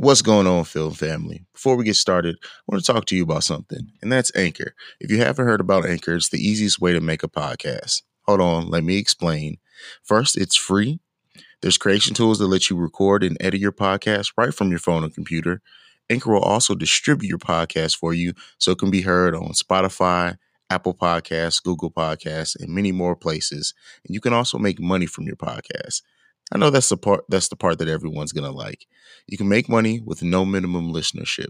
What's going on, film family? Before we get started, I want to talk to you about something, and that's Anchor. If you haven't heard about Anchor, it's the easiest way to make a podcast. Hold on, let me explain. First, it's free. There's creation tools that let you record and edit your podcast right from your phone or computer. Anchor will also distribute your podcast for you so it can be heard on Spotify, Apple Podcasts, Google Podcasts, and many more places. And you can also make money from your podcast. I know that's the part that's the part that everyone's gonna like. You can make money with no minimum listenership.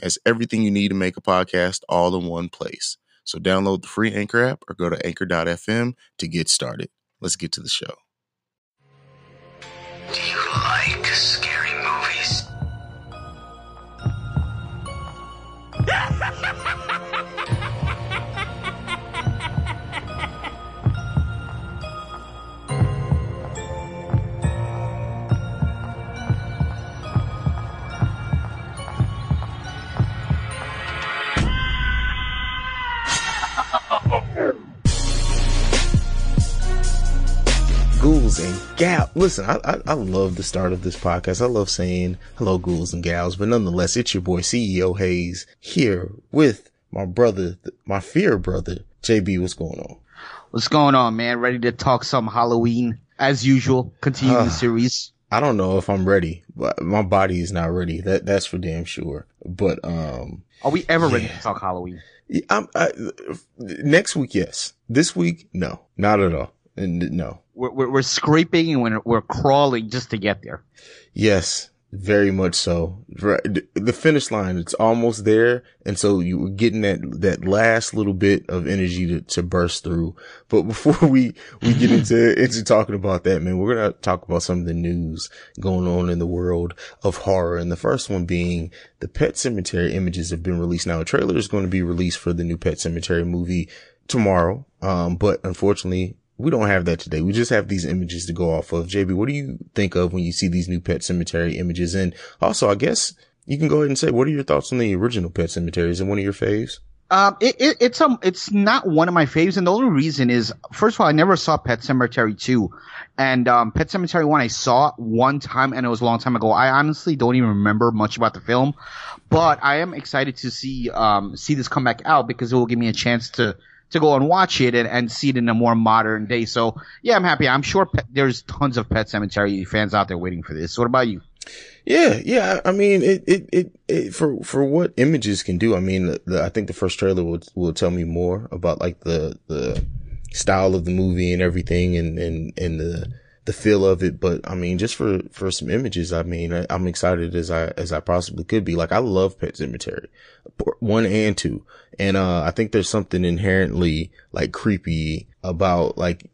As everything you need to make a podcast all in one place. So download the free Anchor app or go to anchor.fm to get started. Let's get to the show. Do you like scary movies? ghouls and gal. Listen, I, I I love the start of this podcast. I love saying hello, ghouls and gals. But nonetheless, it's your boy CEO Hayes here with my brother, my fear brother, JB. What's going on? What's going on, man? Ready to talk some Halloween as usual? Continue the series. I don't know if I'm ready, but my body is not ready. That that's for damn sure. But um, Are we ever ready to talk Halloween? yeah, I'm, I, next week, yes. This week, no, not at all. And no, We're, we're, we're scraping and we're, we're crawling just to get there. Yes, very much so. The finish line, it's almost there. And so you were getting that, that last little bit of energy to, to burst through. But before we, we get into, into talking about that, man, we're going to talk about some of the news going on in the world of horror. And the first one being the Pet Sematary images have been released. Now a trailer is going to be released for the new Pet Sematary movie tomorrow. Um, but unfortunately, we don't have that today. We just have these images to go off of. JB, what do you think of when you see these new Pet Sematary images? And also, I guess you can go ahead and say, what are your thoughts on the original Pet Sematary? It one of your faves? Um, it, it, it's um, it's not one of my faves, and the only reason is, first of all, I never saw Pet Sematary two, and um, Pet Sematary one I saw one time, and it was a long time ago. I honestly don't even remember much about the film, but I am excited to see um see this come back out because it will give me a chance to to go and watch it and, and see it in a more modern day. So yeah, I'm happy. I'm sure pet, there's tons of Pet Sematary fans out there waiting for this. What about you? Yeah, yeah. I mean, it, it, it, it for, for what images can do. I mean, the, the, I think the first trailer will, will tell me more about like the, the style of the movie and everything and, and, and the, the feel of it. But I mean, just for, for some images, I mean, I, I'm excited as I, as I possibly could be. Like, I love Pet Sematary, one and two. And, uh, I think there's something inherently like creepy about like,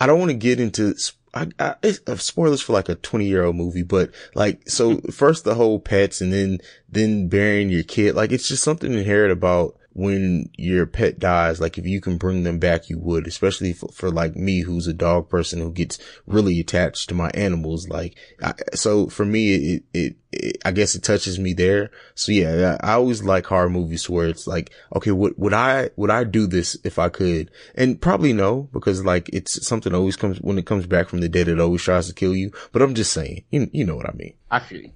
I don't want to get into, I, I, it's, uh, spoilers for like a 20 year old movie, but like, so first the whole pets and then, then burying your kid. Like, it's just something inherent about when your pet dies. Like, if you can bring them back, you would, especially for, for like me, who's a dog person who gets really attached to my animals. Like, I, so for me, it, it, it, I guess it touches me there. So yeah, I, I always like horror movies where it's like, okay, would, would I, would I do this if I could? And probably no, because like it's something always comes, when it comes back from the dead, it always tries to kill you. But I'm just saying, you, you know what I mean? I feel you.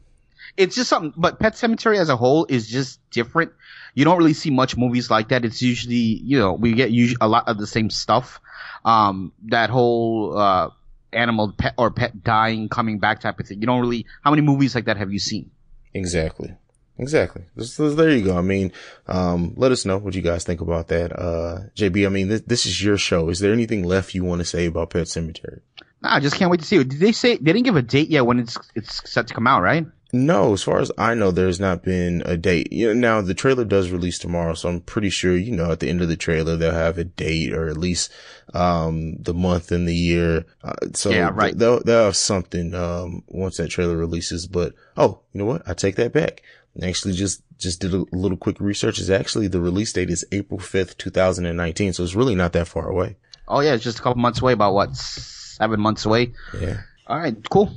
It's just something, but Pet Sematary as a whole is just different. You don't really see much movies like that. It's usually, you know, we get usually a lot of the same stuff. Um, that whole, uh, animal pet or pet dying, coming back type of thing. You don't really, how many movies like that have you seen? Exactly. Exactly. So there you go. I mean, um, let us know what you guys think about that. Uh, JB, I mean, this, this is your show. Is there anything left you want to say about Pet Sematary? Nah, I just can't wait to see it. Did they say, they didn't give a date yet when it's, it's set to come out, right? No, as far as I know, there's not been a date. You know, now the trailer does release tomorrow, so I'm pretty sure, you know, at the end of the trailer, they'll have a date or at least, um, the month and the year. Uh, so Yeah, right. they'll, they'll have something, um, once that trailer releases, but, oh, you know what? I take that back. I Actually, just, just did a little quick research. Is actually the release date is April 5th, 2019. So it's really not that far away. Oh yeah, it's just a couple months away, about what, seven months away? Yeah. All right, cool.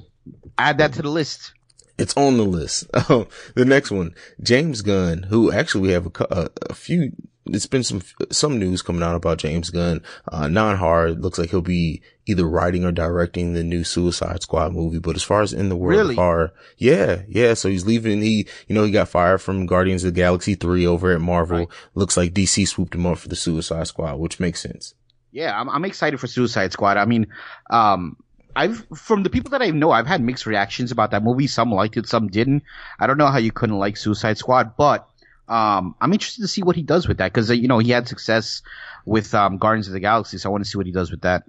Add that to the list. It's on the list. Um, the next one, James Gunn, who actually we have a, a, a few it's been some, some news coming out about James Gunn, uh, non-hard. Looks like he'll be either writing or directing the new Suicide Squad movie. But as far as in the world Really? of horror, yeah, yeah. So he's leaving. He, you know, he got fired from Guardians of the Galaxy 3 over at Marvel. Right. Looks like DC swooped him up for the Suicide Squad, which makes sense. Yeah, I'm, I'm excited for Suicide Squad. I mean, um, I've from the people that I know, I've had mixed reactions about that movie. Some liked it, some didn't. I don't know how you couldn't like Suicide Squad, but um, I'm interested to see what he does with that because uh, you know he had success with um, Guardians of the Galaxy, so I want to see what he does with that.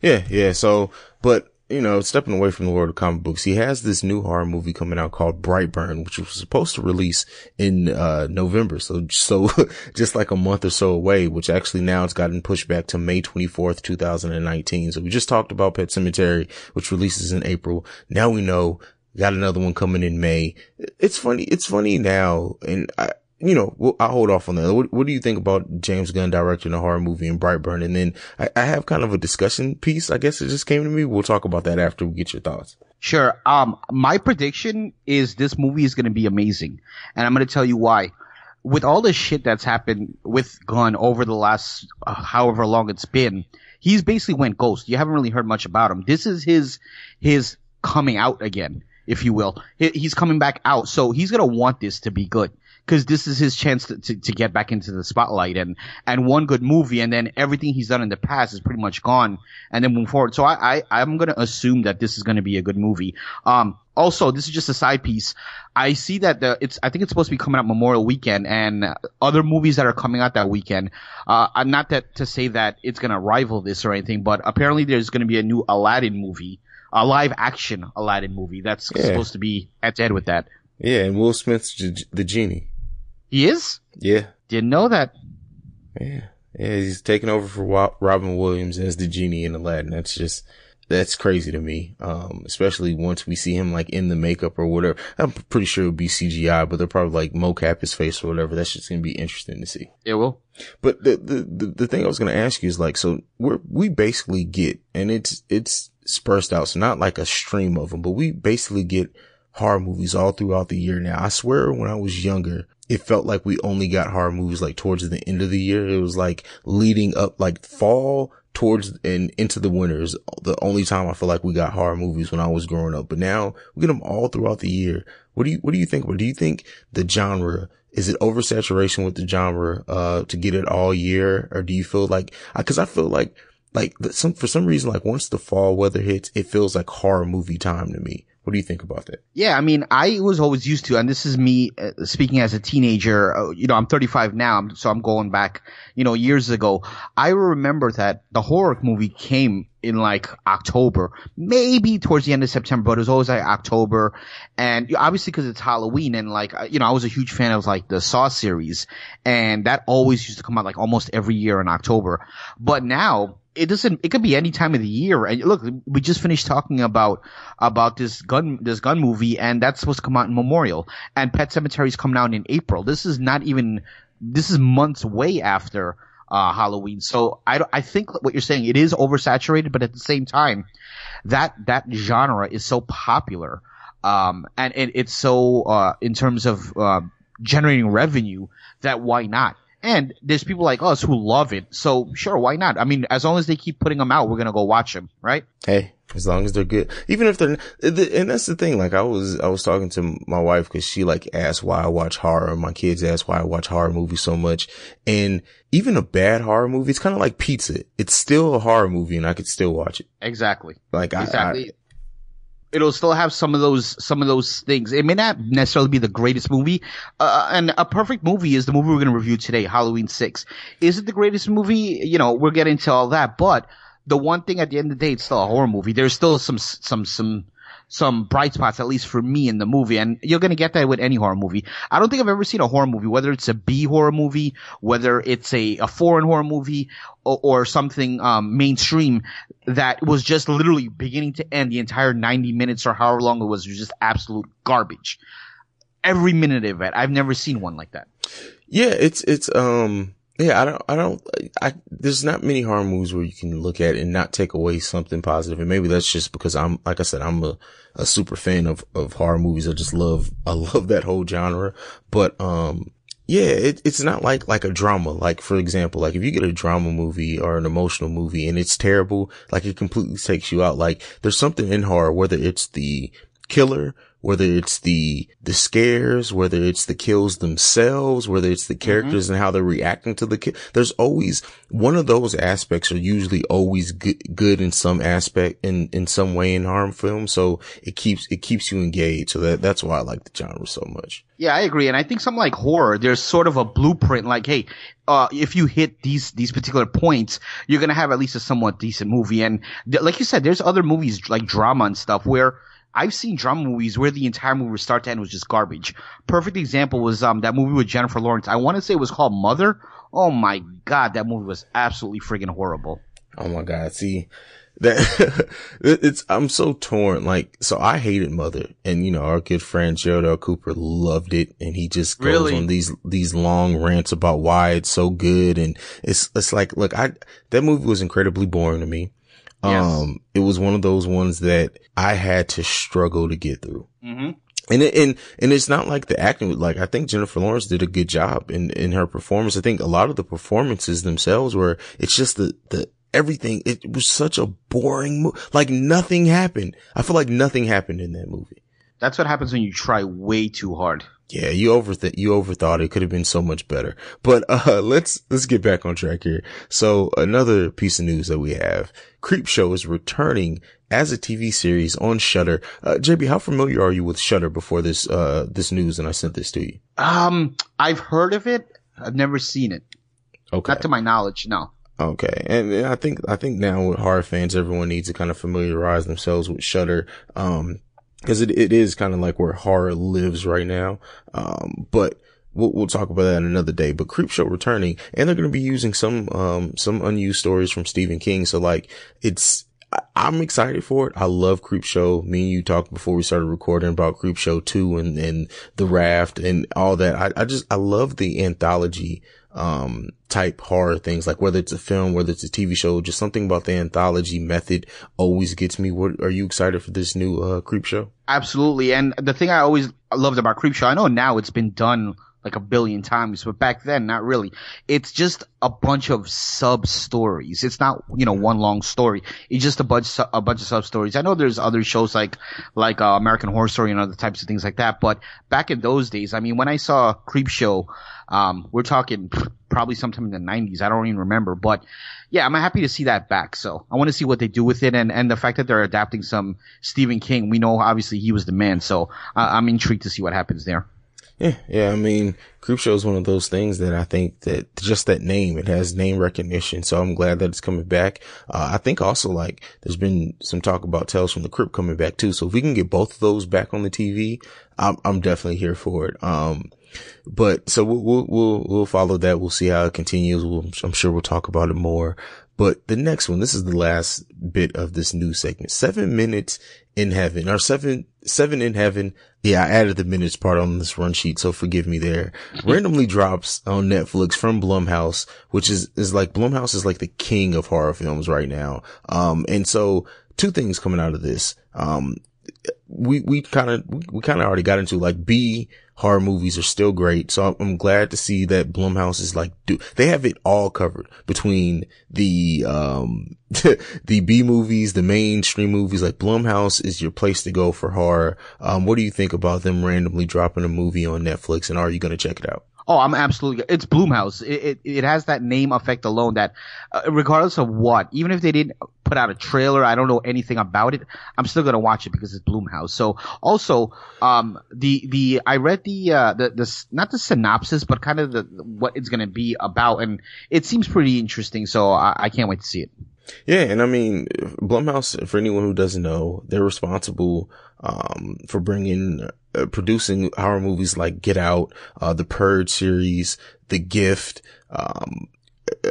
Yeah, yeah. So, but you know, stepping away from the world of comic books, he has this new horror movie coming out called Brightburn, which was supposed to release in uh November. So, so just like a month or so away, which actually now it's gotten pushed back to May twenty fourth, two thousand and nineteen. So we just talked about Pet Sematary, which releases in April. Now we know. Got another one coming in May. It's funny. It's funny now, and I, you know, I'll hold off on that. What, what do you think about James Gunn directing a horror movie in Brightburn? And then I, I have kind of a discussion piece. I guess it just came to me. We'll talk about that after we get your thoughts. Sure. Um, my prediction is this movie is going to be amazing, and I'm going to tell you why. With all the shit that's happened with Gunn over the last uh, however long it's been, he's basically went ghost. You haven't really heard much about him. This is his his coming out again, if you will. He- He's coming back out, so he's gonna want this to be good because this is his chance to, to, to get back into the spotlight and and one good movie, and then everything he's done in the past is pretty much gone, and then move forward. So I, I I'm gonna assume that this is gonna be a good movie. Um, also, this is just a side piece. I see that the it's I think it's supposed to be coming out Memorial Weekend and other movies that are coming out that weekend. Uh, not that to say that it's gonna rival this or anything, but apparently there's gonna be a new Aladdin movie, a live action Aladdin movie that's Yeah. supposed to be head to head with that. Yeah. And Will Smith's the genie. He is? Yeah. Didn't know that. Yeah. Yeah. He's taking over for Robin Williams as the genie in Aladdin. That's just, that's crazy to me. Um, especially once we see him like in the makeup or whatever. I'm pretty sure it'll be CGI, but they'll probably like mocap his face or whatever. That's just going to be interesting to see. It will. But the, the, the, the thing I was going to ask you is like, so we're, we basically get, and it's, it's dispersed out. So not like a stream of them, but we basically get horror movies all throughout the year now. I swear when I was younger, it felt like we only got horror movies like towards the end of the year. It was like leading up like fall towards and into the winters. The only time I feel like we got horror movies when I was growing up, but now we get them all throughout the year. What do you, what do you think? What do you think the genre is it oversaturation with the genre, uh, to get it all year? Or do you feel like, cause I feel like, like some, for some reason, like once the fall weather hits, it feels like horror movie time to me. What do you think about that? Yeah, I mean, I was always used to, and this is me uh, speaking as a teenager. Uh, you know, I'm 35 now, so I'm going back, you know, years ago. I remember that the horror movie came in like October, maybe towards the end of September, but it was always like October. And obviously because it's Halloween and like, uh, you know, I was a huge fan of like the Saw series. And that always used to come out like almost every year in October. But now, it doesn't it could be any time of the year. And look we just finished talking about about this Gunn this Gunn movie and that's supposed to come out in memorial. And Pet Sematary is coming out in april. This is not even this is months way after uh halloween. So i i think what you're saying it is oversaturated but at the same time that that genre is so popular um and it, it's so uh in terms of uh generating revenue that why not and there's people like us who love it. So sure, why not? I mean, as long as they keep putting them out, we're going to go watch them, right? Hey, as long as they're good, even if they're, and that's the thing. Like I was, I was talking to my wife because she like asked why I watch horror. My kids asked why I watch horror movies so much. And even a bad horror movie, it's kind of like pizza. It's still a horror movie and I could still watch it. Exactly. Like I, Exactly. It'll still have some of those, some of those things. It may not necessarily be the greatest movie. Uh, and a perfect movie is the movie we're going to review today, Halloween 6. Is it the greatest movie? You know, we're getting to all that, but the one thing at the end of the day, it's still a horror movie. There's still some, some, some, some bright spots, at least for me in the movie. And you're going to get that with any horror movie. I don't think I've ever seen a horror movie, whether it's a B horror movie, whether it's a, a foreign horror movie or, or something, um, mainstream that was just literally beginning to end the entire 90 minutes or however long it was, was just absolute garbage. Every minute of it. I've never seen one like that. Yeah, it's it's um yeah, I don't I don't I there's not many horror movies where you can look at and not take away something positive. And maybe that's just because I'm like I said, I'm a, a super fan of, of horror movies. I just love I love that whole genre. But um Yeah, it, it's not like, like a drama. Like, for example, like if you get a drama movie or an emotional movie and it's terrible, like it completely takes you out. Like there's something in horror, whether it's the killer whether it's the, the scares, whether it's the kills themselves, whether it's the characters mm-hmm. and how they're reacting to the kill. There's always one of those aspects are usually always good, good in some aspect in, in some way in harm film. So it keeps, it keeps you engaged. So that, that's why I like the genre so much. Yeah, I agree. And I think something like horror, there's sort of a blueprint like, hey, uh, if you hit these, these particular points, you're to have at least a somewhat decent movie. And th- like you said, there's other movies like drama and stuff where, I've seen drama movies where the entire movie start to end was just garbage. Perfect example was um that movie with Jennifer Lawrence. I want to say it was called Mother. Oh my god, that movie was absolutely freaking horrible. Oh my god, see that it's I'm so torn. Like, so I hated Mother, and you know our good friend Gerald L. Cooper loved it, and he just goes really? on these these long rants about why it's so good, and it's it's like, look, I that movie was incredibly boring to me. Yes. Um, it was one of those ones that I had to struggle to get through. Mm-hmm. And it, and and it's not like the acting. Like I think Jennifer Lawrence did a good job in in her performance. I think a lot of the performances themselves were. It's just the the everything. It was such a boring movie. Like nothing happened. I feel like nothing happened in that movie. That's what happens when you try way too hard. Yeah, you overthought you overthought it could have been so much better. But uh let's let's get back on track here. So another piece of news that we have, Creepshow is returning as a TV series on Shudder. Uh JB, how familiar are you with Shudder before this uh this news and I sent this to you? Um I've heard of it. I've never seen it. Okay. Not to my knowledge, no. Okay. And I think, I think now with horror fans, everyone needs to kind of familiarize themselves with Shudder. Um, because it, it is kind of like where horror lives right now. Um, but we'll, we'll talk about that another day, but Creepshow returning and they're going to be using some, um, some unused stories from Stephen King. So like it's, I'm excited for it. I love Creepshow. Me and you talked before we started recording about Creepshow 2 and, and The Raft and all that. I, I just, I love the anthology um, type horror things, like whether it's a film, whether it's a TV show, just something about the anthology method always gets me. What are you excited for this new, uh, Creepshow? Absolutely. And the thing I always loved about Creepshow, I know now it's been done like a billion times, but back then, not really. It's just a bunch of sub stories. It's not, you know, one long story. It's just a bunch, a bunch of sub stories. I know there's other shows like, like, uh, American Horror Story and other types of things like that, but back in those days, I mean, when I saw Creepshow, um, we're talking probably sometime in the nineties. I don't even remember, but yeah, I'm happy to see that back. So I want to see what they do with it. And, and the fact that they're adapting some Stephen King, we know obviously he was the man. So uh, I'm intrigued to see what happens there. Yeah, yeah. I mean, Creepshow is one of those things that I think that just that name, it has name recognition. So I'm glad that it's coming back. Uh, I think also like there's been some talk about Tales from the Crypt coming back too. So if we can get both of those back on the TV, I'm, I'm definitely here for it. Um, but so we'll, we'll, we'll, follow that. We'll see how it continues. We'll, I'm sure we'll talk about it more. But the next one, this is the last bit of this new segment. Seven minutes in heaven or seven, seven in heaven. Yeah, I added the minutes part on this run sheet. So forgive me there. Randomly drops on Netflix from Blumhouse, which is, is like Blumhouse is like the king of horror films right now. Um, and so two things coming out of this. Um, we, we kind of, we kind of already got into like B horror movies are still great. So I'm glad to see that Blumhouse is like, do they have it all covered between the, um, the B movies, the mainstream movies, like Blumhouse is your place to go for horror. Um, what do you think about them randomly dropping a movie on Netflix and are you going to check it out? Oh, I'm absolutely. It's Blumhouse. It, it, it has that name effect alone that, uh, regardless of what, even if they didn't put out a trailer, I don't know anything about it. I'm still gonna watch it because it's Blumhouse. So also, um, the the I read the uh the the not the synopsis, but kind of the what it's gonna be about, and it seems pretty interesting. So I, I can't wait to see it. Yeah, and I mean, Blumhouse, for anyone who doesn't know, they're responsible um, for bringing, uh, producing horror movies like Get Out, uh, the Purge series, The Gift, um,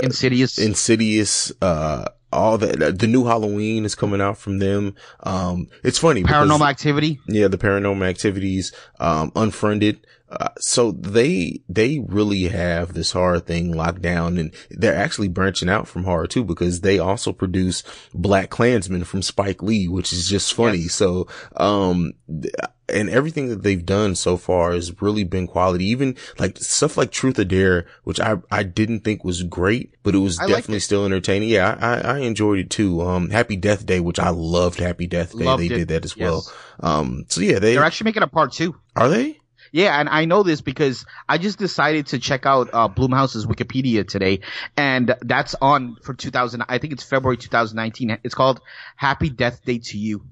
Insidious, Insidious, uh, all that, uh, the new Halloween is coming out from them. Um, it's funny. Paranormal because, Activity. Yeah, the Paranormal Activities, um, Unfriended. Uh, so they, they really have this horror thing locked down and they're actually branching out from horror too because they also produce BlacKkKlansman from Spike Lee, which is just funny. Yes. So, um, and everything that they've done so far has really been quality. Even like stuff like Truth or Dare, which I, I didn't think was great, but it was I definitely it. still entertaining. Yeah, I, I, enjoyed it too. Um, Happy Death Day, which I loved Happy Death Day. Loved they it. did that as Yes. well. Um, so yeah, they, They're actually making a part two. are they? Yeah, and I know this because I just decided to check out uh, Blumhouse's Wikipedia today, and that's on for 2000. I think it's February 2019. It's called Happy Death Day to You.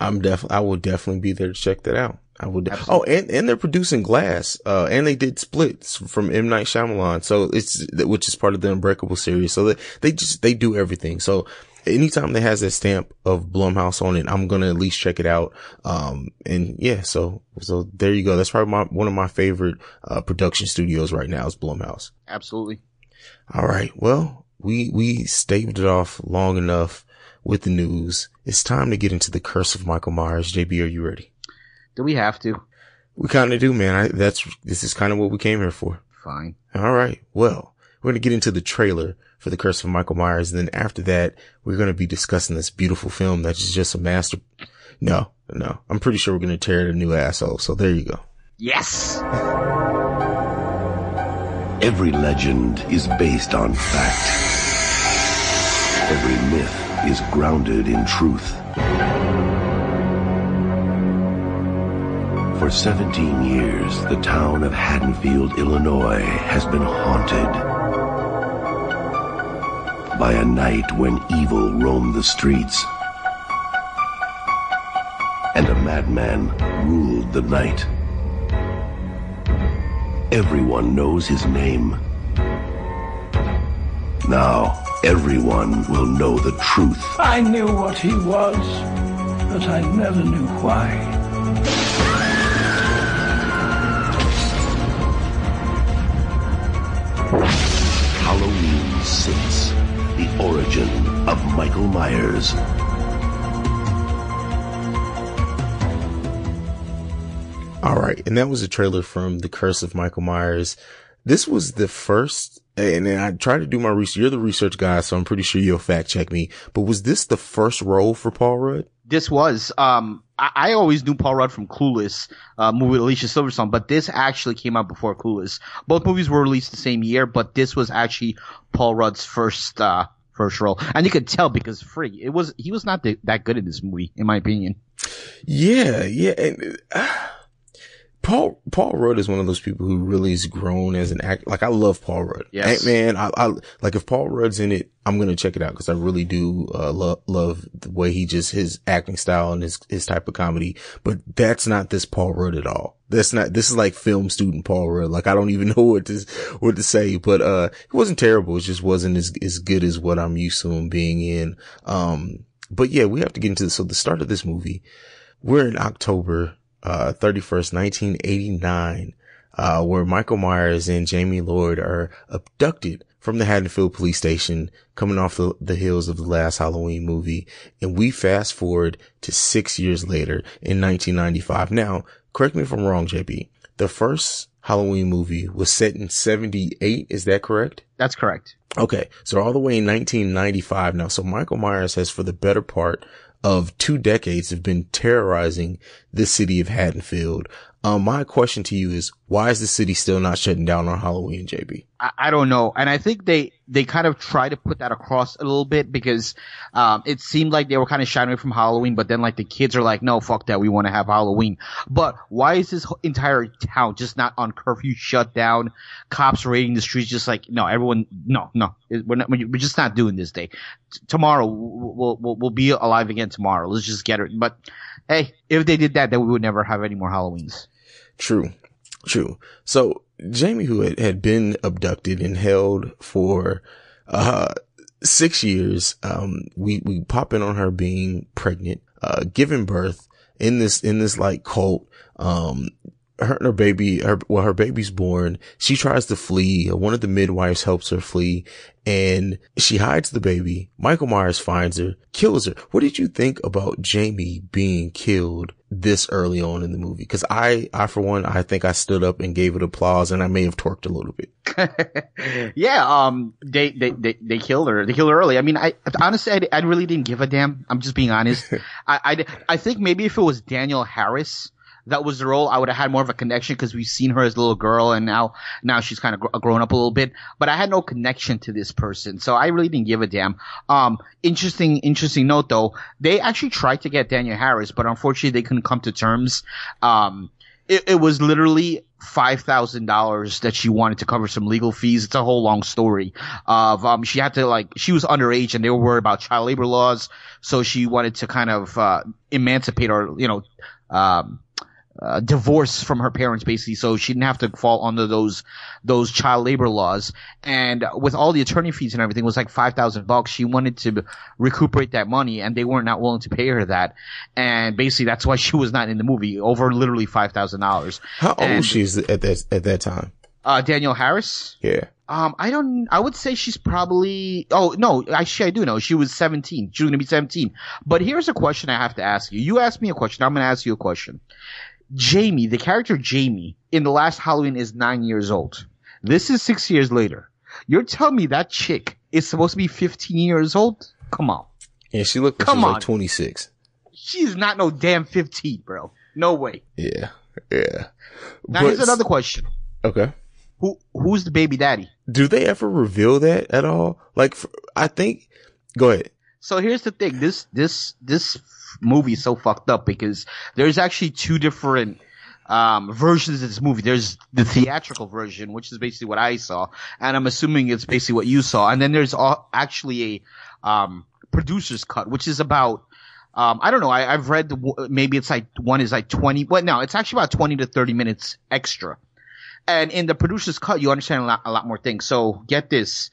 I'm definitely, I will definitely be there to check that out. I would. De- oh, and, and they're producing Glass, uh, and they did Splits from M. Night Shyamalan. So it's, which is part of the Unbreakable series. So they, they just, they do everything. So anytime that has that stamp of Blumhouse on it, I'm going to at least check it out. Um, and yeah, so, so there you go. That's probably my, one of my favorite, uh, production studios right now is Blumhouse. Absolutely. All right. Well, we, we staved it off long enough with the news. It's time to get into the curse of Michael Myers. JB, are you ready? Do we have to? We kind of do, man. I, that's, this is kind of what we came here for. Fine. All right. Well, we're going to get into the trailer for the curse of Michael Myers. And then after that, we're going to be discussing this beautiful film that is just a master. No, no, I'm pretty sure we're going to tear it a new asshole. So there you go. Yes. Every legend is based on fact. Every myth is grounded in truth. For 17 years, the town of Haddonfield, Illinois has been haunted by a night when evil roamed the streets and a madman ruled the night. Everyone knows his name. Now, everyone will know the truth. I knew what he was, but I never knew why. Halloween 6 The Origin of Michael Myers. All right. And that was a trailer from The Curse of Michael Myers. This was the first, and then I tried to do my research. You're the research guy, so I'm pretty sure you'll fact check me. But was this the first role for Paul Rudd? This was, um, I, I always knew Paul Rudd from Clueless, uh, movie with Alicia Silverstone, but this actually came out before Clueless. Both movies were released the same year, but this was actually Paul Rudd's first, uh, first role. And you could tell because free, it was, he was not th- that good in this movie, in my opinion. Yeah, yeah. And, uh, Paul, Paul Rudd is one of those people who really has grown as an actor. Like I love Paul Rudd. Yes. man, I, I, like if Paul Rudd's in it, I'm going to check it out because I really do, uh, love, love the way he just, his acting style and his, his type of comedy. But that's not this Paul Rudd at all. That's not, this is like film student Paul Rudd. Like I don't even know what to, what to say, but, uh, it wasn't terrible. It just wasn't as, as good as what I'm used to him being in. Um, but yeah, we have to get into this. So the start of this movie, we're in October, uh, 31st, 1989, uh, where Michael Myers and Jamie Lloyd are abducted from the Haddonfield police station coming off the, the heels of the last Halloween movie. And we fast forward to six years later in 1995. Now, correct me if I'm wrong, JB. The first Halloween movie was set in 78. Is that correct? That's correct. Okay. So all the way in 1995 now. So Michael Myers has for the better part of two decades have been terrorizing the city of Haddonfield. Um, my question to you is, why is the city still not shutting down on Halloween, JB? I, I don't know. And I think they, they kind of try to put that across a little bit because, um, it seemed like they were kind of shying away from Halloween, but then like the kids are like, no, fuck that. We want to have Halloween. But why is this entire town just not on curfew shut down? Cops raiding the streets, just like, no, everyone, no, no, we're not, we're just not doing this day. T- tomorrow, we'll, we'll, we'll be alive again tomorrow. Let's just get it. But hey, if they did that, then we would never have any more Halloweens. True. True. So Jamie, who had, had been abducted and held for, uh, six years, um, we, we pop in on her being pregnant, uh, giving birth in this, in this like cult. Um, her and her baby, her, well, her baby's born. She tries to flee. One of the midwives helps her flee and she hides the baby. Michael Myers finds her, kills her. What did you think about Jamie being killed this early on in the movie? Cause I, I for one, I think I stood up and gave it applause and I may have twerked a little bit. yeah, um, they, they, they, they killed her. They killed her early. I mean, I, honestly, I, I really didn't give a damn. I'm just being honest. I, I, I think maybe if it was Danielle Harris, that was the role, I would have had more of a connection because we've seen her as a little girl and now, now she's kind of gr- grown up a little bit, but I had no connection to this person. So I really didn't give a damn. Um, interesting, interesting note though, they actually tried to get Danielle Harris, but unfortunately they couldn't come to terms. Um, it, it was literally five thousand dollars that she wanted to cover some legal fees. It's a whole long story of um she had to like she was underage and they were worried about child labor laws, so she wanted to kind of uh, emancipate or you know um uh, divorce from her parents basically so she didn't have to fall under those those child labor laws and with all the attorney fees and everything it was like 5000 bucks she wanted to recuperate that money and they weren't not willing to pay her that and basically that's why she was not in the movie over literally $5000 How old And- was she at that at that time? uh Danielle Harris Yeah. um, I don't. I would say she's probably. Oh no, actually I do know she was 17. She was gonna be 17. But here's a question I have to ask you. You asked me a question. I'm gonna ask you a question. Jamie, the character Jamie in the last Halloween is nine years old. This is six years later. You're telling me that chick is supposed to be 15 years old? Come on. Yeah, she looked like Come she on. like 26. She's not no damn 15, bro. No way. Yeah. Yeah. Now here's another question. Okay. Who who's the baby daddy? Do they ever reveal that at all? Like, I think, go ahead. So here's the thing. This this this movie is so fucked up because there's actually two different um, versions of this movie. There's the theatrical version, which is basically what I saw, and I'm assuming it's basically what you saw. And then there's all, actually a um, producer's cut, which is about. Um, I don't know. I, I've read the, maybe it's like one is like 20, but no, it's actually about 20 to 30 minutes extra. And in the producer's cut, you understand a lot, a lot more things. So get this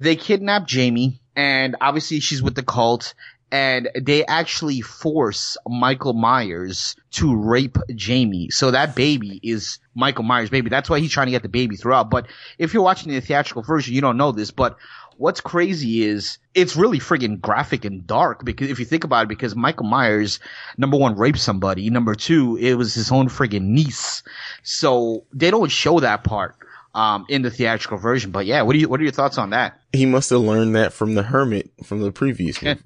they kidnap Jamie, and obviously she's with the cult, and they actually force Michael Myers to rape Jamie. So that baby is Michael Myers' baby. That's why he's trying to get the baby throughout. But if you're watching the theatrical version, you don't know this. But what's crazy is it's really friggin' graphic and dark because if you think about it, because Michael Myers, number one, raped somebody. Number two, it was his own friggin' niece. So they don't show that part. Um, in the theatrical version, but yeah, what do you, what are your thoughts on that? He must have learned that from the hermit from the previous movie.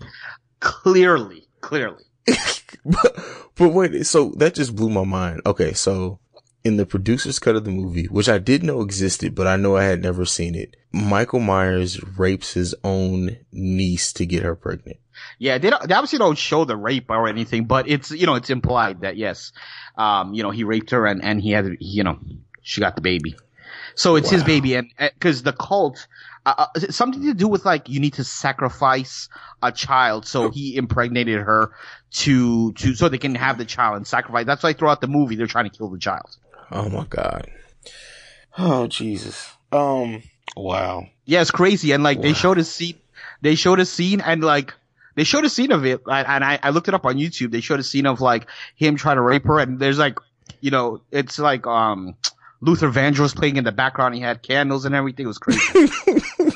Clearly, clearly. but, but wait, so that just blew my mind. Okay, so in the producer's cut of the movie, which I did know existed, but I know I had never seen it, Michael Myers rapes his own niece to get her pregnant. Yeah, they, don't, they obviously don't show the rape or anything, but it's you know it's implied that yes, um, you know he raped her and and he had you know she got the baby, so it's his baby and because the cult. Uh, uh, something to do with like you need to sacrifice a child, so he impregnated her to to so they can have the child and sacrifice. That's why throughout the movie they're trying to kill the child. Oh my god. Oh Jesus. Um. Wow. Yeah, it's crazy. And like they showed a scene, they showed a scene and like, they showed a scene of it. And and I, I looked it up on YouTube. They showed a scene of like him trying to rape her. And there's like, you know, it's like, um, Luther Vandross playing in the background. He had candles and everything. It was crazy.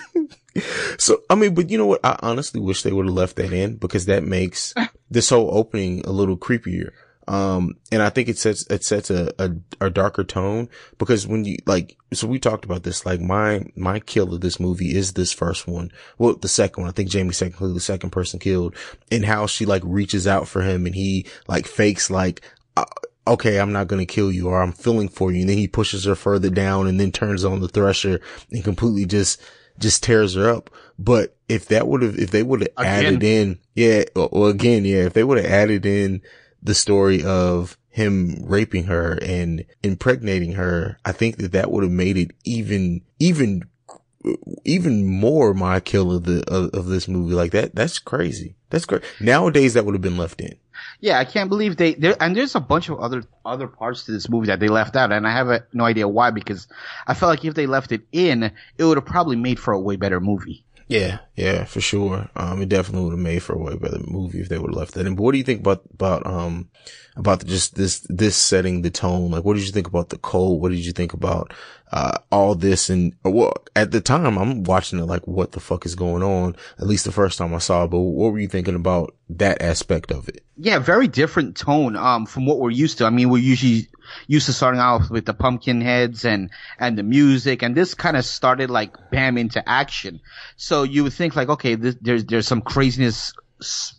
So I mean, but you know what? I honestly wish they would have left that in because that makes this whole opening a little creepier. Um, and I think it sets it sets a, a a darker tone because when you like, so we talked about this. Like my my kill of this movie is this first one. Well, the second one. I think Jamie's technically the second person killed, and how she like reaches out for him and he like fakes like. Uh, Okay, I'm not gonna kill you, or I'm feeling for you, and then he pushes her further down, and then turns on the thresher and completely just just tears her up. But if that would have, if they would have added in, yeah, well, again, yeah, if they would have added in the story of him raping her and impregnating her, I think that that would have made it even, even, even more my kill of the, of, of this movie. Like that, that's crazy. That's great. Nowadays that would have been left in. Yeah, I can't believe they, there, and there's a bunch of other, other parts to this movie that they left out. And I have a, no idea why because I felt like if they left it in, it would have probably made for a way better movie. Yeah, yeah, for sure. Um, it definitely would have made for a way better movie if they would have left that in. But what do you think about, about, um, about just this, this setting the tone? Like, what did you think about the cold? What did you think about, uh, all this? And, uh, well, at the time, I'm watching it like, what the fuck is going on? At least the first time I saw it. But what were you thinking about that aspect of it? Yeah, very different tone um from what we're used to. I mean, we're usually used to starting off with the pumpkin heads and and the music, and this kind of started like bam into action. So you would think like, okay, this, there's there's some craziness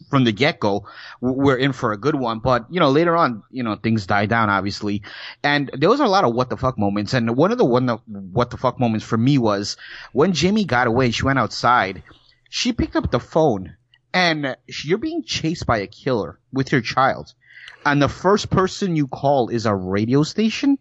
from the get go, we're in for a good one. But you know, later on, you know, things die down obviously, and there was a lot of what the fuck moments. And one of the one the what the fuck moments for me was when Jamie got away. She went outside. She picked up the phone, and you're being chased by a killer with your child, and the first person you call is a radio station.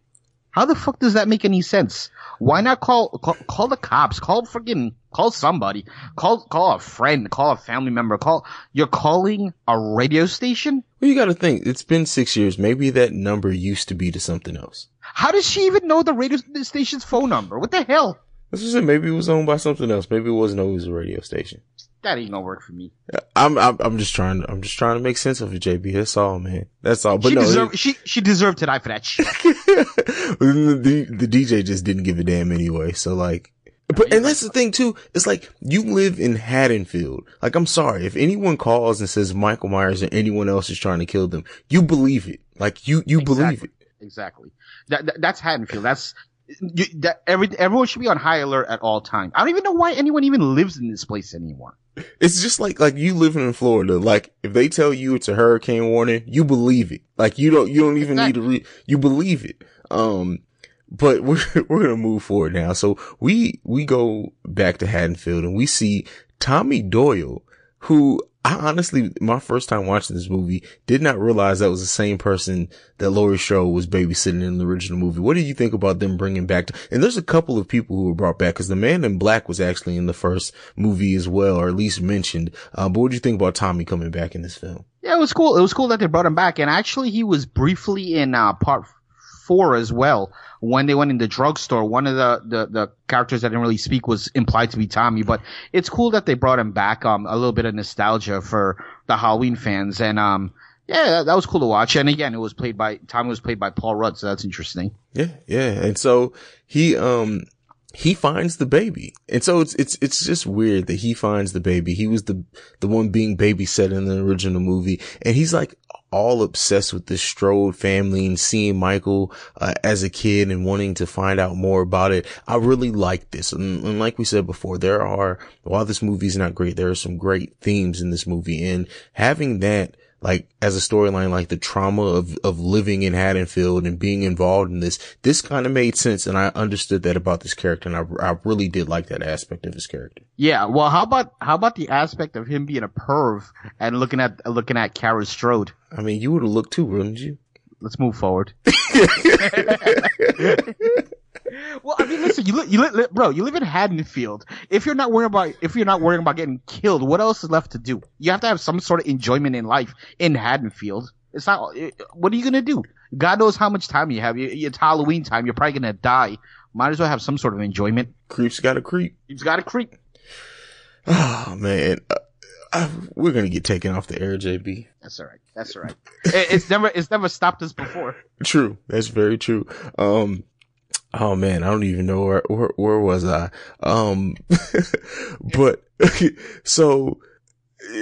How the fuck does that make any sense? Why not call call, call the cops? Call friggin' call somebody. Call call a friend. Call a family member. Call. You're calling a radio station. Well, you got to think it's been six years. Maybe that number used to be to something else. How does she even know the radio station's phone number? What the hell? That's what I said. Maybe it was owned by something else. Maybe it wasn't always a radio station. That ain't gonna work for me. Uh, I'm, I'm, I'm just trying to, I'm just trying to make sense of it, JB. That's all, man. That's all. But she no, deserved she she deserved to die for that shit. the, the DJ just didn't give a damn anyway. So like, but, and that's the thing too. It's like, you live in Haddonfield. Like, I'm sorry. If anyone calls and says Michael Myers or anyone else is trying to kill them, you believe it. Like, you, you believe it. Exactly. That, that that's Haddonfield. That's you, that every everyone should be on high alert at all times. I don't even know why anyone even lives in this place anymore. It's just like, like you living in Florida. Like, if they tell you it's a hurricane warning, you believe it. Like, you don't, you don't even need to read, you believe it. Um, but we're, we're to move forward now. So we, we go back to Haddonfield and we see Tommy Doyle, who I honestly, my first time watching this movie, did not realize that was the same person that Laurie Strode was babysitting in the original movie. What do you think about them bringing back? And there's a couple of people who were brought back because the Man in Black was actually in the first movie as well, or at least mentioned. Uh, but what do you think about Tommy coming back in this film? Yeah, it was cool. It was cool that they brought him back, and actually, he was briefly in uh, part four as well. When they went in the drugstore, one of the, the, the characters that didn't really speak was implied to be Tommy, but it's cool that they brought him back. Um, a little bit of nostalgia for the Halloween fans, and um, yeah, that, that was cool to watch. And again, it was played by Tommy was played by Paul Rudd, so that's interesting. Yeah, yeah. And so he, um, he finds the baby. And so it's, it's, it's just weird that he finds the baby. He was the, the one being babysat in the original movie. And he's like all obsessed with this Strode family and seeing Michael, uh, as a kid and wanting to find out more about it. I really like this. And, and like we said before, there are, while this movie is not great, there are some great themes in this movie and having that, like as a storyline, like the trauma of, of living in Haddonfield and being involved in this, this kind of made sense. And I understood that about this character. And I, I really did like that aspect of his character. Yeah, well, how about how about the aspect of him being a perv and looking at looking at Kara Strode? I mean, you would have looked too, wouldn't you? Let's move forward. well, I mean, listen, you li- you li- bro, you live in Haddonfield. If you're not worrying about if you're not worrying about getting killed, what else is left to do? You have to have some sort of enjoyment in life in Haddonfield. It's not. What are you gonna do? God knows how much time you have. It's Halloween time. You're probably gonna die. Might as well have some sort of enjoyment. Creeps got to creep. You've got to creep. Oh man, uh, uh, we're gonna get taken off the air, JB. That's all right. That's all right. it, it's never it's never stopped us before. True. That's very true. Um, oh man, I don't even know where, where, where was I? Um, but so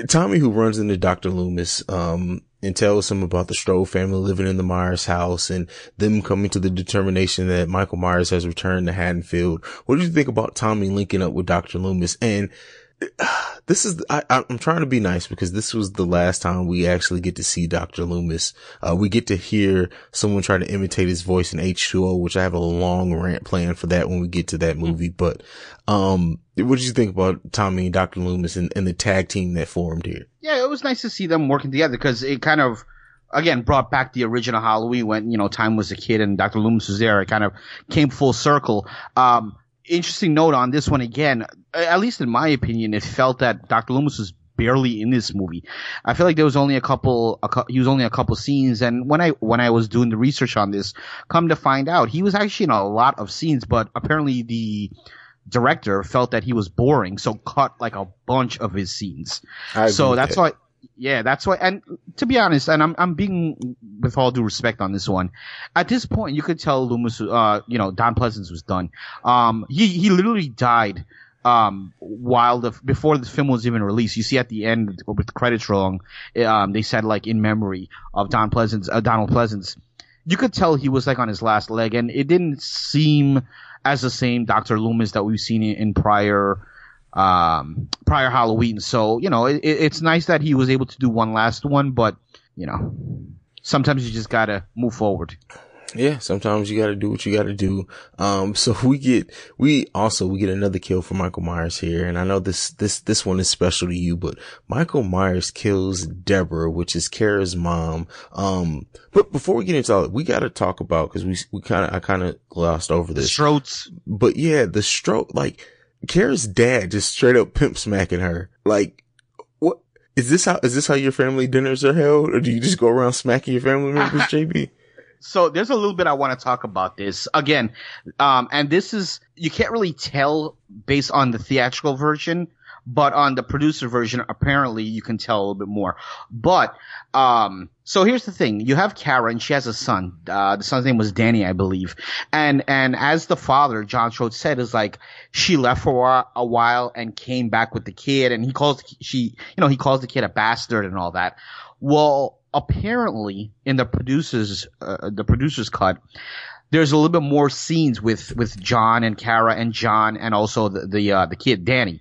Tommy, who runs into Dr. Loomis, um, and tells him about the Strode family living in the Myers house and them coming to the determination that Michael Myers has returned to Haddonfield. What do you think about Tommy linking up with Dr. Loomis? And this is, I, I'm trying to be nice because this was the last time we actually get to see Dr. Loomis. Uh, we get to hear someone try to imitate his voice in H2O, which I have a long rant planned for that when we get to that movie. But, um, what did you think about Tommy and Dr. Loomis and, and the tag team that formed here? Yeah, it was nice to see them working together because it kind of, again, brought back the original Halloween when, you know, Time was a kid and Dr. Loomis was there. It kind of came full circle. Um, interesting note on this one again, at least in my opinion, it felt that Dr. Loomis was barely in this movie. I feel like there was only a couple, a, he was only a couple scenes. And when I, when I was doing the research on this, come to find out, he was actually in a lot of scenes, but apparently the, director felt that he was boring, so cut like a bunch of his scenes. so that's that. why, yeah, that's why. And to be honest, and I'm I'm being with all due respect on this one. At this point, you could tell Loomis, uh, you know, Don Pleasence was done. Um, he he literally died. Um, while the before the film was even released, you see at the end with the credits rolling, um, they said like in memory of Don Pleasence, uh, Donald Pleasence. You could tell he was like on his last leg, and it didn't seem as the same Dr. Loomis that we've seen in, in prior um, prior Halloween. So, you know, it, it's nice that he was able to do one last one, but, you know, sometimes you just gotta move forward. Yeah, sometimes you got to do what you got to do. Um, so we get, we also, we get another kill for Michael Myers here. And I know this, this, this one is special to you, but Michael Myers kills Deborah, which is Kara's mom. Um, but before we get into all that, we got to talk about, cause we, we kind of, I kind of glossed over this. Strokes. But yeah, the stroke, like Kara's dad just straight up pimp smacking her. Like, what is this how, is this how your family dinners are held? Or do you just go around smacking your family members, JB? so there's a little bit I want to talk about this again, um, and this is you can't really tell based on the theatrical version, but on the producer version, apparently you can tell a little bit more. But um, so here's the thing: you have Karen. she has a son. Uh, the son's name was Danny, I believe. And and as the father, John Schultz said, is like she left for a while and came back with the kid, and he calls she, you know, he calls the kid a bastard and all that. Well, apparently in the producers uh, the producers cut there's a little bit more scenes with with John and Kara and John and also the the, uh, the kid Danny,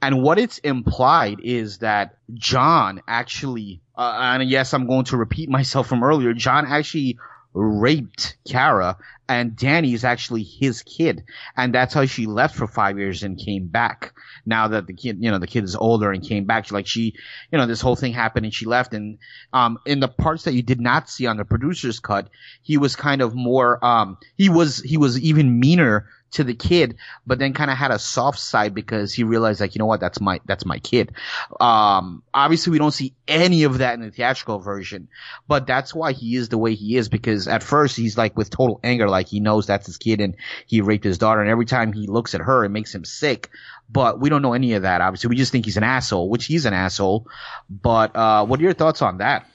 and what it's implied is that John actually, uh, and yes, I'm going to repeat myself from earlier. John actually raped Kara and Danny is actually his kid. And that's how she left for five years and came back. Now that the kid, you know, the kid is older and came back, she, like she, you know, this whole thing happened and she left. And, um, in the parts that you did not see on the producer's cut, he was kind of more, um, he was, he was even meaner to the kid, but then kind of had a soft side because he realized like, you know what, that's my, that's my kid. Um, obviously we don't see any of that in the theatrical version, but that's why he is the way he is because at first he's like with total anger, like he knows that's his kid and he raped his daughter and every time he looks at her, it makes him sick. But we don't know any of that, obviously. We just think he's an asshole, which he's an asshole. But, uh, what are your thoughts on that?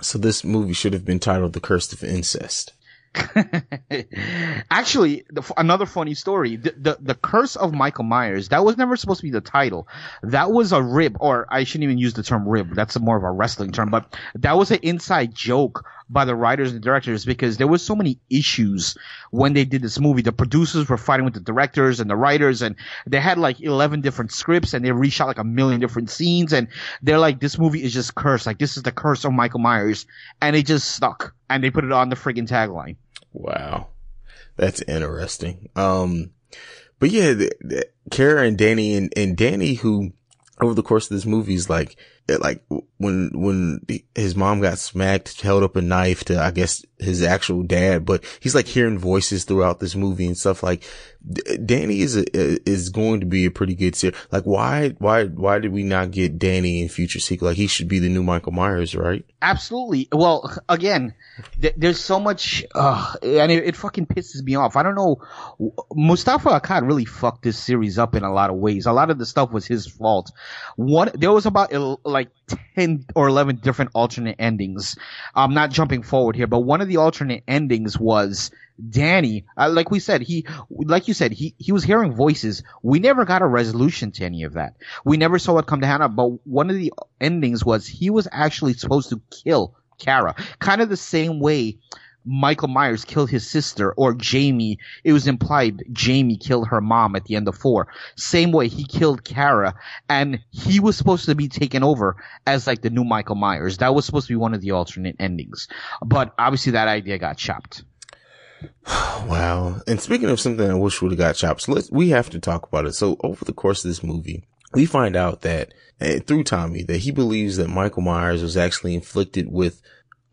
So this movie should have been titled The Curse of Incest. Actually, the, another funny story: the, the, the curse of Michael Myers that was never supposed to be the title. That was a rib, or I shouldn't even use the term rib. That's more of a wrestling term, but that was an inside joke by the writers and directors because there was so many issues when they did this movie. The producers were fighting with the directors and the writers, and they had like eleven different scripts, and they reshot like a million different scenes, and they're like, "This movie is just cursed. Like this is the curse of Michael Myers," and it just stuck, and they put it on the friggin' tagline. Wow. That's interesting. Um, but yeah, the, the, Kara and Danny and, and Danny who over the course of this movie is like, like when, when his mom got smacked, held up a knife to, I guess, his actual dad, but he's like hearing voices throughout this movie and stuff like Danny is a, is going to be a pretty good series. Like why, why, why did we not get Danny in future sequel? Like he should be the new Michael Myers, right? Absolutely. Well, again, th- there's so much, uh, and it, it, fucking pisses me off. I don't know. Moustapha Akkad really fucked this series up in a lot of ways. A lot of the stuff was his fault. One, there was about like 10 or 11 different alternate endings. I'm not jumping forward here, but one of the alternate endings was Danny, uh, like we said, he, like you said, he, he was hearing voices. We never got a resolution to any of that. We never saw it come to Hannah, but one of the endings was he was actually supposed to kill Kara. Kind of the same way Michael Myers killed his sister or Jamie. It was implied Jamie killed her mom at the end of four. Same way he killed Kara and he was supposed to be taken over as like the new Michael Myers. That was supposed to be one of the alternate endings. But obviously that idea got chopped. Wow. And speaking of something I wish would have got chopped, so let's, we have to talk about it. So over the course of this movie, we find out that uh, through Tommy that he believes that Michael Myers was actually inflicted with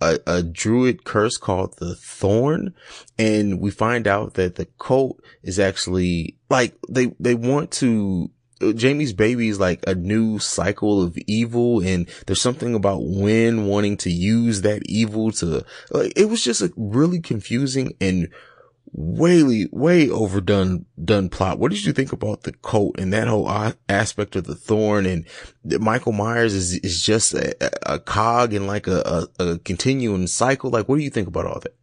a, a druid curse called the Thorn. And we find out that the cult is actually like they, they want to uh, Jamie's baby is like a new cycle of evil and there's something about Wynn wanting to use that evil to like it was just a really confusing and way, way overdone, done plot. What did you think about the cult and that whole aspect of the thorn and Michael Myers is, is just a, a cog in like a, a, a continuing cycle? Like, what do you think about all that?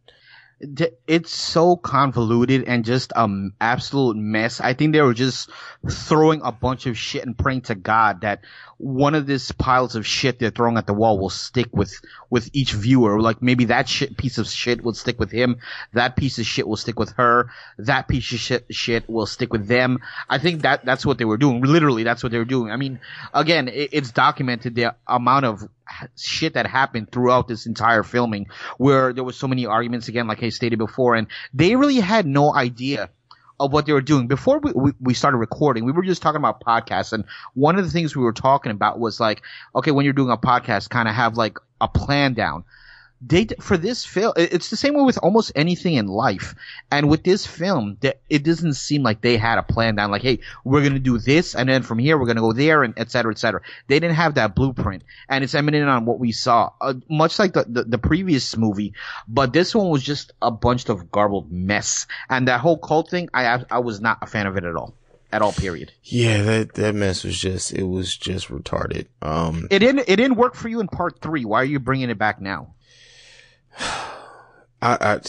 It's so convoluted and just um absolute mess. I think they were just throwing a bunch of shit and praying to God that one of these piles of shit they're throwing at the wall will stick with with each viewer. Like maybe that shit piece of shit will stick with him, that piece of shit will stick with her, that piece of shit shit will stick with them. I think that that's what they were doing. Literally, that's what they were doing. I mean, again, it, it's documented the amount of shit that happened throughout this entire filming where there was so many arguments again like i stated before and they really had no idea of what they were doing. Before we, we, we started recording we were just talking about podcasts and one of the things we were talking about was like okay when you're doing a podcast kind of have like a plan down they for this film it's the same way with almost anything in life. And with this film it doesn't seem like they had a plan down like hey we're gonna do this and then from here we're gonna go there and etc cetera et cetera. They didn't have that blueprint and it's eminent on what we saw. Uh, much like the, the, the previous movie but this one was just a bunch of garbled mess. And that whole cult thing i i was not a fan of it at all. At all period. Yeah that that mess was just it was just retarded. Um it didn't it didn't work for you in part three. Why are you bringing it back now I, I,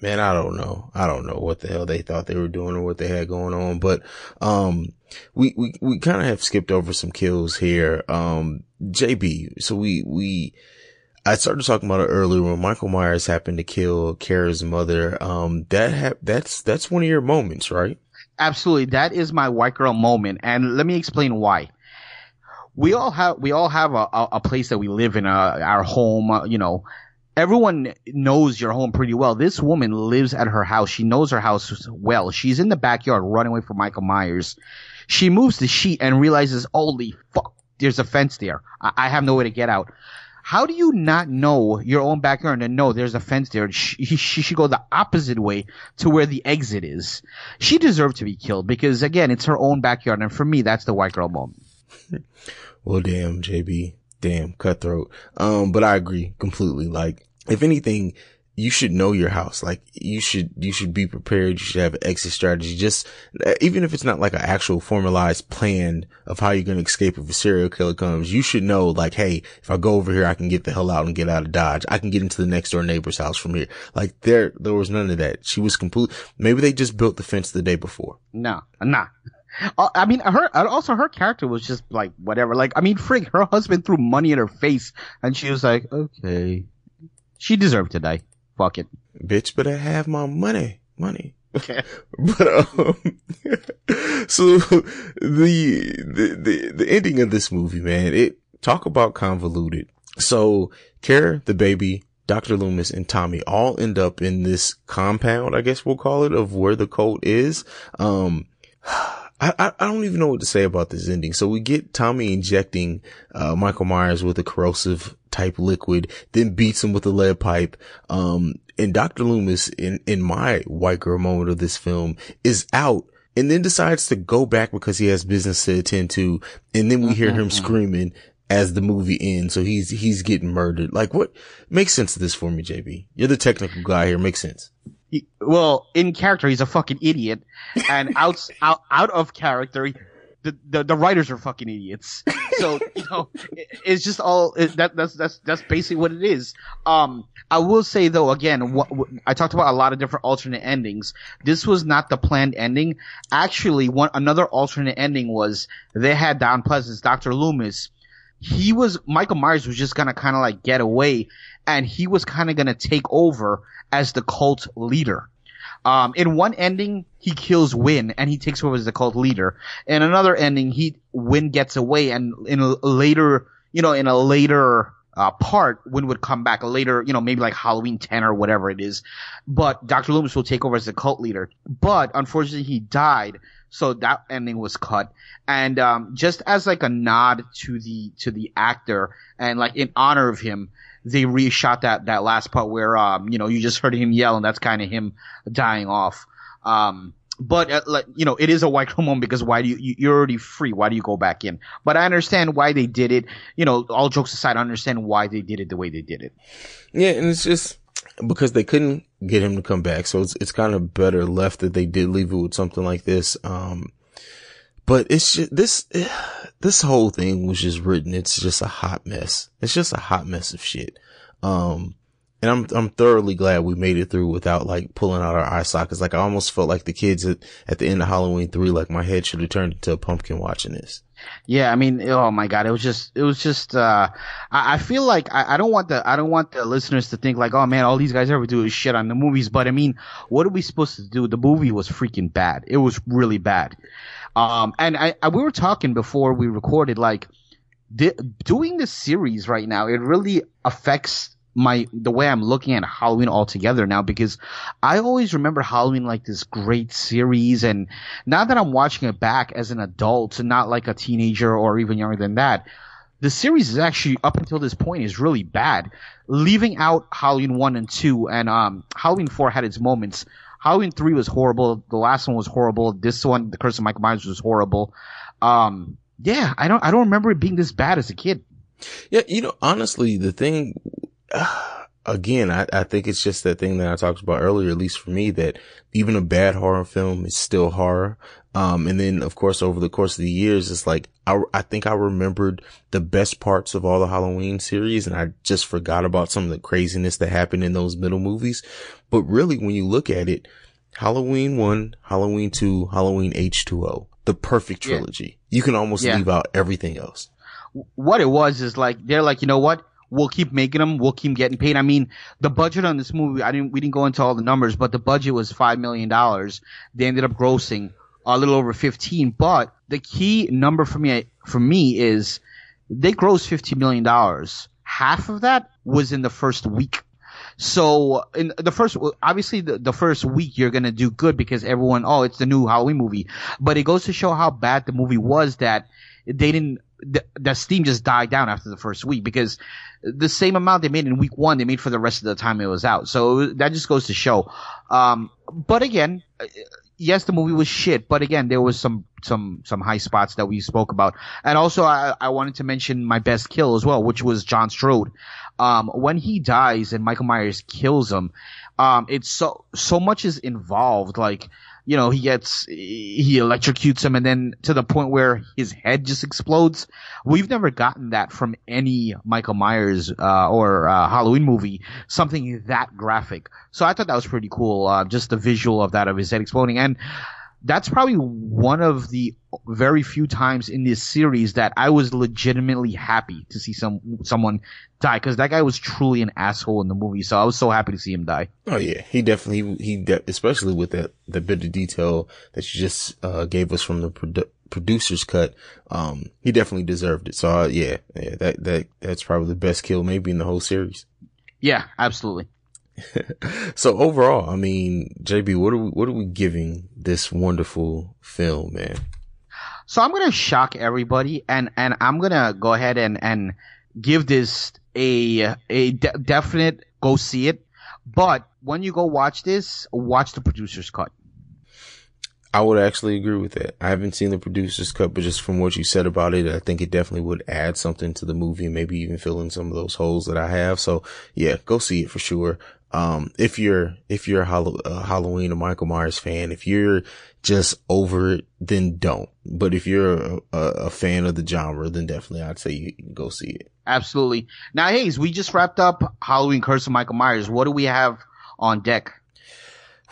man, I don't know. I don't know what the hell they thought they were doing or what they had going on, but, um, we, we, we kind of have skipped over some kills here. Um, JB, so we, we, I started talking about it earlier when Michael Myers happened to kill Kara's mother. Um, that ha- that's, that's one of your moments, right? Absolutely. That is my white girl moment. And let me explain why we all have we all have a, a, place that we live in, uh, our home. Uh, you know, everyone knows your home pretty well. This woman lives at her house. She knows her house well. She's in the backyard running away from Michael Myers. She moves the sheet and realizes, holy fuck, there's a fence there. I, I have no way to get out. How do you not know your own backyard and know there's a fence there? She, she should go the opposite way to where the exit is. She deserved to be killed because again, it's her own backyard. And for me, that's the white girl moment. well, damn, JB. Damn, cutthroat. Um, but I agree completely. Like, if anything, you should know your house. Like you should, you should be prepared. You should have an exit strategy. Just even if it's not like an actual formalized plan of how you're going to escape if a serial killer comes, you should know like, Hey, if I go over here, I can get the hell out and get out of Dodge. I can get into the next door neighbor's house from here. Like there, there was none of that. She was complete. Maybe they just built the fence the day before. No, nah. Uh, I mean, her also her character was just like whatever. Like, I mean, frig, her husband threw money in her face, and she was like, "Okay, she deserved to die. Fuck it. Bitch, but I have my money. Money. Okay. but, um, so the, the, the, the ending of this movie, man, it, talk about convoluted. So, Kara, the baby, Dr. Loomis and Tommy all end up in this compound, I guess we'll call it, of where the cult is. Um, I, I, I don't even know what to say about this ending. So we get Tommy injecting, uh, Michael Myers with a corrosive type liquid, then beats him with a lead pipe. Um, and Dr. Loomis in, in my white girl moment of this film is out and then decides to go back because he has business to attend to. And then we hear him mm-hmm. screaming as the movie ends. So he's, he's getting murdered. Like what makes sense of this for me, JB? You're the technical guy here. Makes sense. He, well, in character, he's a fucking idiot, and out out out of character, the, the, the writers are fucking idiots. So you know, it, it's just all it, that that's that's that's basically what it is. Um, I will say though, again, what, what, I talked about a lot of different alternate endings. This was not the planned ending. Actually, one another alternate ending was they had Don Pleasence, Doctor Loomis. He was Michael Myers was just gonna kind of like get away, and he was kind of gonna take over as the cult leader. Um, in one ending, he kills Wynn and he takes over as the cult leader. In another ending, he Wynn gets away, and in a later, you know, in a later uh, part, Wynn would come back later, you know, maybe like Halloween 10 or whatever it is. But Dr. Loomis will take over as the cult leader. But unfortunately, he died, so that ending was cut. And um, just as like a nod to the to the actor and like in honor of him, they reshot that that last part where um you know you just heard him yell and that's kind of him dying off. Um, but uh, like you know, it is a white moment because why do you you're already free? Why do you go back in? But I understand why they did it. You know, all jokes aside, I understand why they did it the way they did it. Yeah, and it's just because they couldn't get him to come back, so it's it's kind of better left that they did leave it with something like this. Um, but it's just, this, this whole thing was just written. It's just a hot mess. It's just a hot mess of shit. Um, and I'm I'm thoroughly glad we made it through without like pulling out our eye sockets. Like I almost felt like the kids at, at the end of Halloween three, like my head should have turned into a pumpkin watching this. Yeah, I mean, oh my god, it was just, it was just. uh I, I feel like I, I don't want the, I don't want the listeners to think like, oh man, all these guys ever do is shit on the movies. But I mean, what are we supposed to do? The movie was freaking bad. It was really bad. Um, and I, I we were talking before we recorded, like, di- doing this series right now, it really affects my the way I'm looking at Halloween altogether now because I always remember Halloween like this great series and now that I'm watching it back as an adult and not like a teenager or even younger than that, the series is actually up until this point is really bad. Leaving out Halloween one and two and um Halloween four had its moments. Halloween three was horrible. The last one was horrible. This one, The Curse of Michael Myers, was horrible. Um, yeah, I don't, I don't remember it being this bad as a kid. Yeah, you know, honestly, the thing, again, I, I think it's just that thing that I talked about earlier, at least for me, that even a bad horror film is still horror. Um, and then of course, over the course of the years, it's like, I, I think I remembered the best parts of all the Halloween series and I just forgot about some of the craziness that happened in those middle movies. But really, when you look at it, Halloween 1, Halloween 2, Halloween H2O, the perfect Yeah. trilogy. You can almost Yeah. leave out everything else. what it was is like they're like, you know what? We'll keep making them. We'll keep getting paid. I mean, the budget on this movie, I didn't, we didn't go into all the numbers, but the budget was five million dollars. They ended up grossing a little over fifteen. But the key number for me, for me, is they grossed fifty million dollars. Half of that was in the first week. So in the first, obviously the, the first week you're gonna do good because everyone, oh, it's the new Halloween movie. But it goes to show how bad the movie was that they didn't, the, steam just died down after the first week because the same amount they made in week one, they made for the rest of the time it was out. So that just goes to show. Um, but again, yes, the movie was shit, but again, there was some, some, some high spots that we spoke about. And also I, I wanted to mention my best kill as well, which was John Strode. Um, when he dies and Michael Myers kills him, um, it's so, so much is involved. Like, you know, he gets, he electrocutes him and then to the point where his head just explodes. We've never gotten that from any Michael Myers, uh, or, uh, Halloween movie, something that graphic. So I thought that was pretty cool, uh, just the visual of that, of his head exploding. And that's probably one of the very few times in this series that I was legitimately happy to see some, someone die, because that guy was truly an asshole in the movie. So I was so happy to see him die. Oh yeah, he definitely he, he de- especially with that the bit of detail that you just uh, gave us from the produ- producer's cut. Um, he definitely deserved it. So uh, yeah, yeah, that that that's probably the best kill maybe in the whole series. Yeah, absolutely. So overall, I mean, JB, what are we what are we giving this wonderful film, man? So I'm gonna shock everybody, and and I'm gonna go ahead and and give this a a de- definite go see it. But when you go watch this, watch the producer's cut. I would actually agree with that. I haven't seen the producer's cut, but just from what you said about it, I think it definitely would add something to the movie and maybe even fill in some of those holes that I have. So yeah, go see it for sure. Um, if you're, if you're a, Hall- a Halloween or Michael Myers fan, if you're just over it, then don't. But if you're a, a, fan of the genre, then definitely I'd say you go see it. Absolutely. Now, Hayes, we just wrapped up Halloween Curse of Michael Myers. What do we have on deck?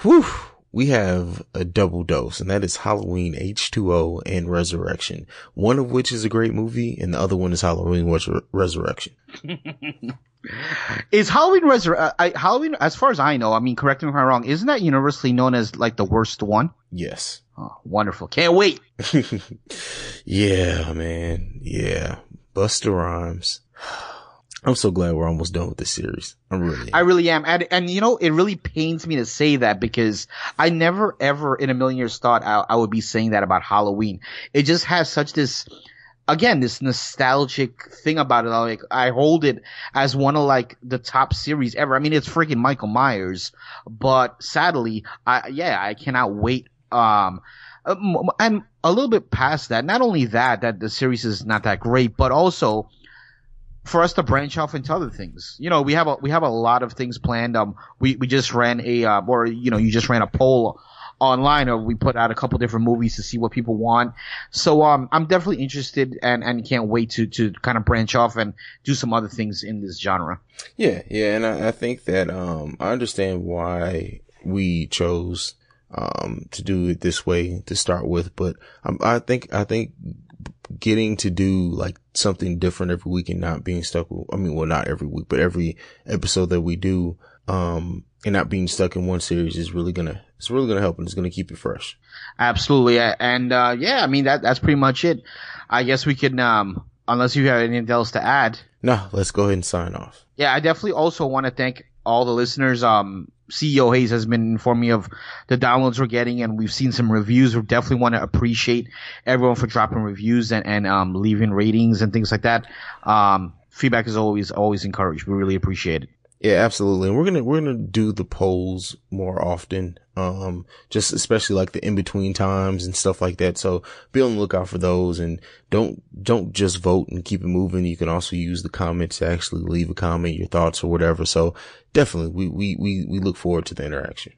Whew. We have a double dose and that is Halloween H2O and Resurrection. One of which is a great movie and the other one is Halloween Resur- Resurrection. Is Halloween Resur- uh, I, Halloween, as far as I know, I mean, correct me if I'm wrong, isn't that universally known as like the worst one? Yes. Oh, wonderful. Can't wait. yeah, man. Yeah. Busta Rhymes. I'm so glad we're almost done with this series. I'm really. I really am. And, and you know, it really pains me to say that because I never ever in a million years thought I, I would be saying that about Halloween. It just has such this, again, this nostalgic thing about it. Like, I hold it as one of like the top series ever. I mean, it's freaking Michael Myers, but sadly, I, yeah, I cannot wait. Um, um, and a little bit past that, not only that, that the series is not that great, but also, for us to branch off into other things. You know, we have a we have a lot of things planned. Um, we we just ran a uh, or you know you just ran a poll online or we put out a couple different movies to see what people want. So um, I'm definitely interested and and can't wait to to kind of branch off and do some other things in this genre. Yeah, yeah, and I, I think that um, I understand why we chose um, to do it this way to start with, but um, I think I think getting to do like something different every week and not being stuck with, I mean, well, not every week, but every episode that we do, um, and not being stuck in one series is really gonna, it's really gonna help and it's gonna keep it fresh. Absolutely. And, uh, yeah, I mean, that, that's pretty much it. I guess we can, um, unless you have anything else to add. No, let's go ahead and sign off. Yeah, I definitely also want to thank all the listeners. Um, CEO Hayes has been informing me of the downloads we're getting, and we've seen some reviews. We definitely want to appreciate everyone for dropping reviews and, and um, leaving ratings and things like that. Um, feedback is always always encouraged. We really appreciate it. Yeah, absolutely. And we're gonna we're gonna do the polls more often. Um, just especially like the in between times and stuff like that. So be on the lookout for those and don't don't just vote and keep it moving. You can also use the comments to actually leave a comment, your thoughts or whatever. So definitely we we we, we look forward to the interaction.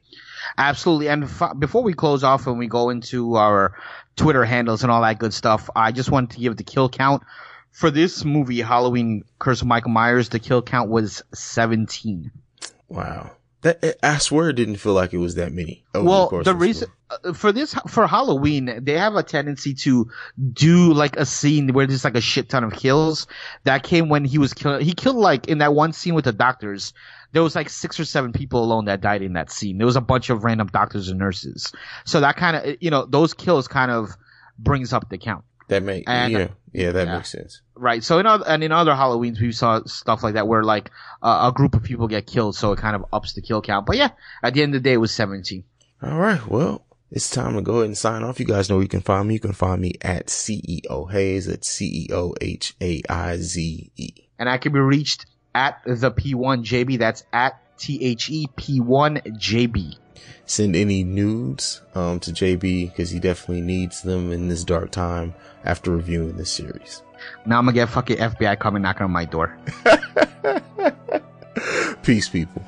Absolutely. And f- before we close off and we go into our Twitter handles and all that good stuff, I just wanted to give the kill count for this movie, Halloween Curse of Michael Myers. The kill count was 17. Wow. That I swear it didn't feel like it was that many. well, the, the reason uh, for this for Halloween, they have a tendency to do like a scene where there's like a shit ton of kills. That came when he was killed. He killed like in that one scene with the doctors. There was like six or seven people alone that died in that scene. There was a bunch of random doctors and nurses. So that kind of you know those kills kind of brings up the count. That make and, yeah yeah that yeah. makes sense. Right. So in other and in other Halloweens we saw stuff like that where like uh, a group of people get killed, so it kind of ups the kill count. But yeah, at the end of the day, it was seventeen. All right. Well, it's time to go ahead and sign off. You guys know where you can find me. You can find me at CEO Hayes at C E O H A I Z E. And I can be reached at the P1JB. That's at T H E P1JB send any nudes um, to JB because he definitely needs them in this dark time after reviewing this series. Now I'm gonna get fucking FBI coming knocking on my door. Peace, people.